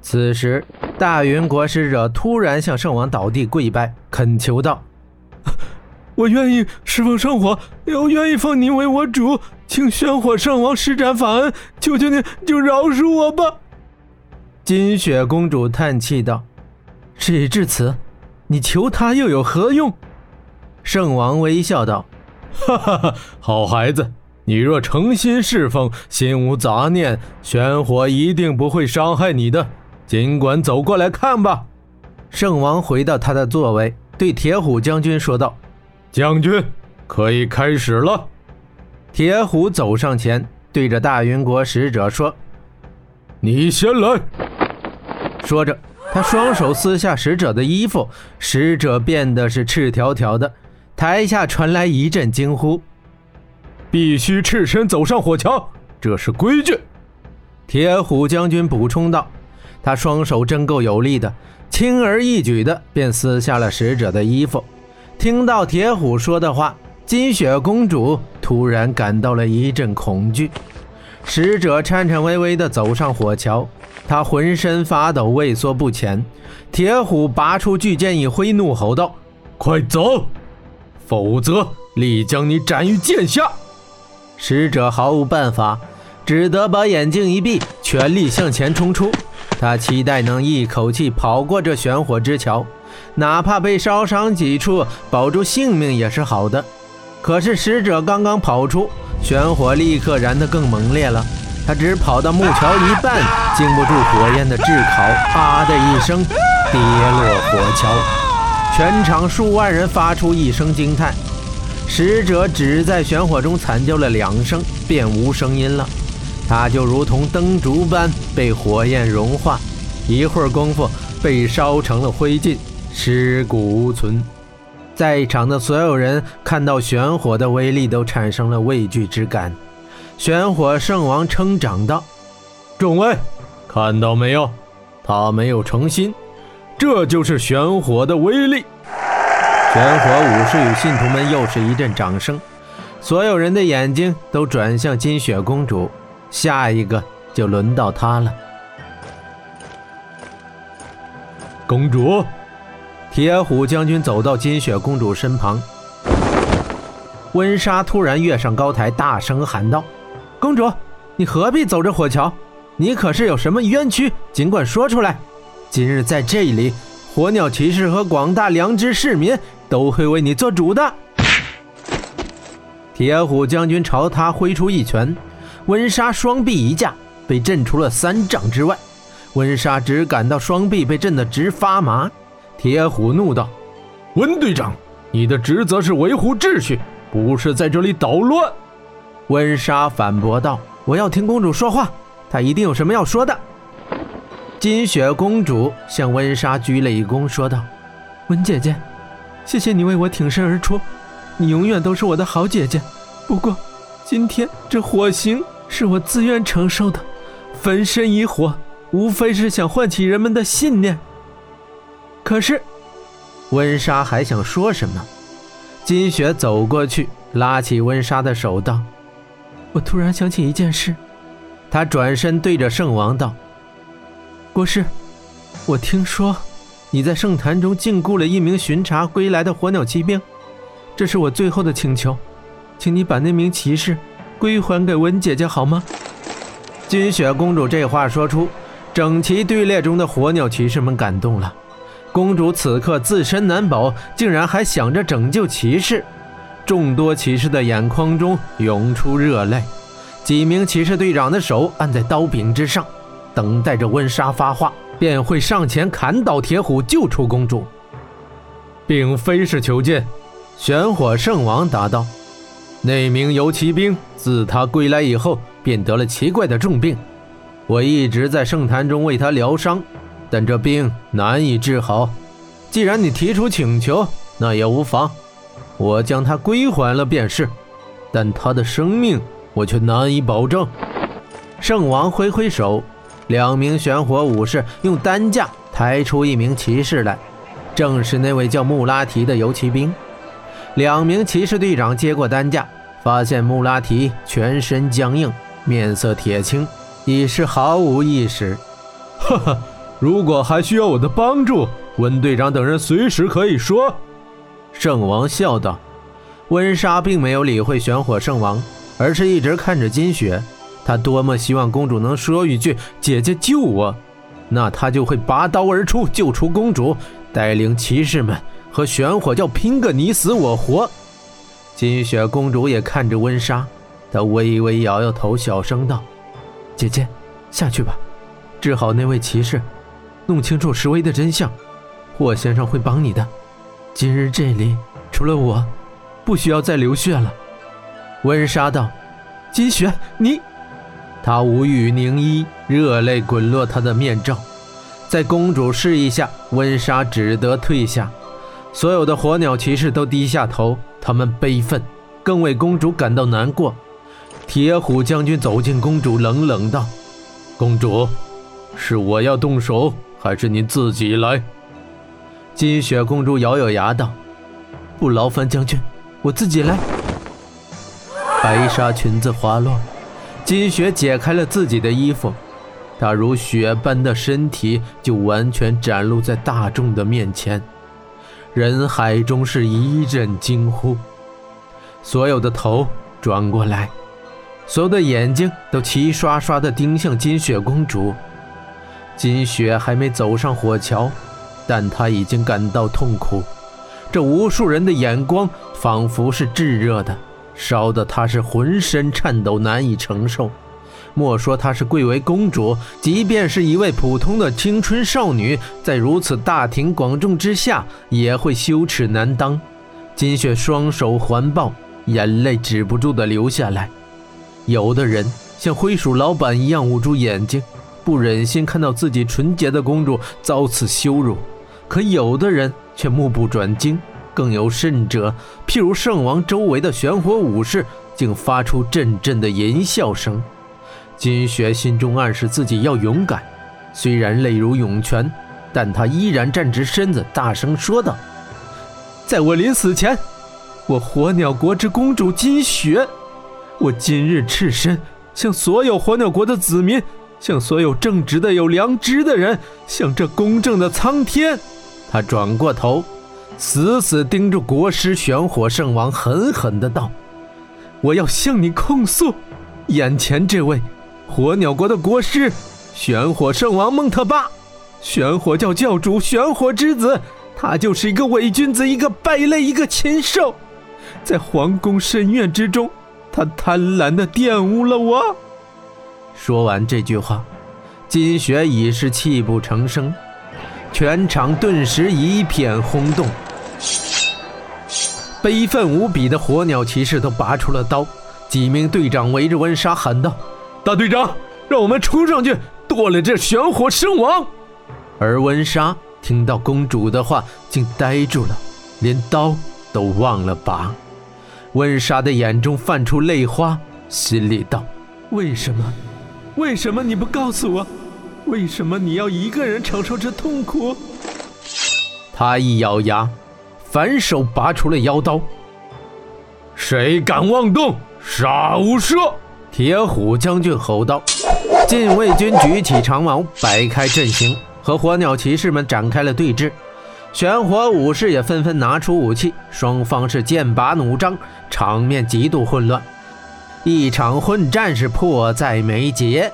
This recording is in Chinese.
此时，大云国使者突然向圣王倒地跪拜，恳求道：“我愿意侍奉圣火，又愿意奉您为我主，请宣火圣王施展法恩，求求您就饶恕我吧。”金雪公主叹气道：“事已至此，你求他又有何用？”圣王微笑道：“哈哈哈，好孩子。”你若诚心侍奉，心无杂念，玄火一定不会伤害你的。尽管走过来看吧。圣王回到他的座位，对铁虎将军说道：“将军，可以开始了。”铁虎走上前，对着大云国使者说：“你先来。”说着，他双手撕下使者的衣服，使者变得是赤条条的。台下传来一阵惊呼。必须赤身走上火桥，这是规矩。铁虎将军补充道：“他双手真够有力的，轻而易举的便撕下了使者的衣服。”听到铁虎说的话，金雪公主突然感到了一阵恐惧。使者颤颤巍巍地走上火桥，他浑身发抖，畏缩不前。铁虎拔出巨剑一挥，怒吼道：“快走，否则立将你斩于剑下！”使者毫无办法，只得把眼睛一闭，全力向前冲出。他期待能一口气跑过这玄火之桥，哪怕被烧伤几处，保住性命也是好的。可是使者刚刚跑出，玄火立刻燃得更猛烈了。他只跑到木桥一半，经不住火焰的炙烤，啪的一声跌落火桥。全场数万人发出一声惊叹。使者只在玄火中惨叫了两声，便无声音了。他就如同灯烛般被火焰融化，一会儿功夫被烧成了灰烬，尸骨无存。在场的所有人看到玄火的威力，都产生了畏惧之感。玄火圣王称长道：“众位，看到没有？他没有诚心，这就是玄火的威力。”玄火武士与信徒们又是一阵掌声，所有人的眼睛都转向金雪公主，下一个就轮到他了。公主，铁虎将军走到金雪公主身旁。温莎突然跃上高台，大声喊道：“公主，你何必走着火桥？你可是有什么冤屈？尽管说出来。今日在这里，火鸟骑士和广大良知市民。”都会为你做主的。铁虎将军朝他挥出一拳，温莎双臂一架，被震出了三丈之外。温莎只感到双臂被震得直发麻。铁虎怒道：“温队长，你的职责是维护秩序，不是在这里捣乱。”温莎反驳道：“我要听公主说话，她一定有什么要说的。”金雪公主向温莎鞠了一躬，说道：“温姐姐。”谢谢你为我挺身而出，你永远都是我的好姐姐。不过，今天这火刑是我自愿承受的，焚身以火，无非是想唤起人们的信念。可是，温莎还想说什么？金雪走过去，拉起温莎的手，道：“我突然想起一件事。”他转身对着圣王道：“国师，我听说。”你在圣坛中禁锢了一名巡查归来的火鸟骑兵，这是我最后的请求，请你把那名骑士归还给温姐姐好吗？金雪公主这话说出，整齐队列中的火鸟骑士们感动了。公主此刻自身难保，竟然还想着拯救骑士，众多骑士的眼眶中涌出热泪，几名骑士队长的手按在刀柄之上，等待着温莎发话。便会上前砍倒铁虎，救出公主，并非是求见。玄火圣王答道：“那名游骑兵自他归来以后，便得了奇怪的重病。我一直在圣坛中为他疗伤，但这病难以治好。既然你提出请求，那也无妨，我将他归还了便是。但他的生命，我却难以保证。”圣王挥挥手。两名玄火武士用担架抬出一名骑士来，正是那位叫穆拉提的游骑兵。两名骑士队长接过担架，发现穆拉提全身僵硬，面色铁青，已是毫无意识。哈哈，如果还需要我的帮助，温队长等人随时可以说。”圣王笑道。温莎并没有理会玄火圣王，而是一直看着金雪。他多么希望公主能说一句“姐姐救我”，那他就会拔刀而出救出公主，带领骑士们和玄火教拼个你死我活。金雪公主也看着温莎，她微微摇摇头，小声道：“姐姐，下去吧，治好那位骑士，弄清楚石威的真相，霍先生会帮你的。今日这里除了我。”不需要再流血了，温莎道：“金雪，你……”他无语凝噎，热泪滚落他的面罩。在公主示意下，温莎只得退下。所有的火鸟骑士都低下头，他们悲愤，更为公主感到难过。铁虎将军走进公主，冷冷道：“公主，是我要动手，还是您自己来？”金雪公主咬咬牙道：“不劳烦将军。”我自己来。白纱裙子滑落，金雪解开了自己的衣服，她如雪般的身体就完全展露在大众的面前。人海中是一阵惊呼，所有的头转过来，所有的眼睛都齐刷刷地盯向金雪公主。金雪还没走上火桥，但她已经感到痛苦。这无数人的眼光。仿佛是炙热的，烧得他是浑身颤抖，难以承受。莫说她是贵为公主，即便是一位普通的青春少女，在如此大庭广众之下，也会羞耻难当。金雪双手环抱，眼泪止不住的流下来。有的人像灰鼠老板一样捂住眼睛，不忍心看到自己纯洁的公主遭此羞辱；可有的人却目不转睛。更有甚者，譬如圣王周围的玄火武士，竟发出阵阵的淫笑声。金雪心中暗示自己要勇敢，虽然泪如涌泉，但她依然站直身子，大声说道：“在我临死前，我火鸟国之公主金雪，我今日赤身，向所有火鸟国的子民，向所有正直的、有良知的人，向这公正的苍天。”他转过头。死死盯着国师玄火圣王，狠狠的道：“我要向你控诉，眼前这位火鸟国的国师玄火圣王孟特巴，玄火教教主玄火之子，他就是一个伪君子，一个败类，一个禽兽。在皇宫深院之中，他贪婪的玷污了我。”说完这句话，金雪已是泣不成声，全场顿时一片轰动。悲愤无比的火鸟骑士都拔出了刀，几名队长围着温莎喊道：“大队长，让我们冲上去剁了这玄火圣王！”而温莎听到公主的话，竟呆住了，连刀都忘了拔。温莎的眼中泛出泪花，心里道：“为什么？为什么你不告诉我？为什么你要一个人承受这痛苦？”他一咬牙。反手拔出了妖刀，谁敢妄动，杀无赦！铁虎将军吼道。禁卫军举起长矛，摆开阵型，和火鸟骑士们展开了对峙。玄火武士也纷纷拿出武器，双方是剑拔弩张，场面极度混乱，一场混战是迫在眉睫。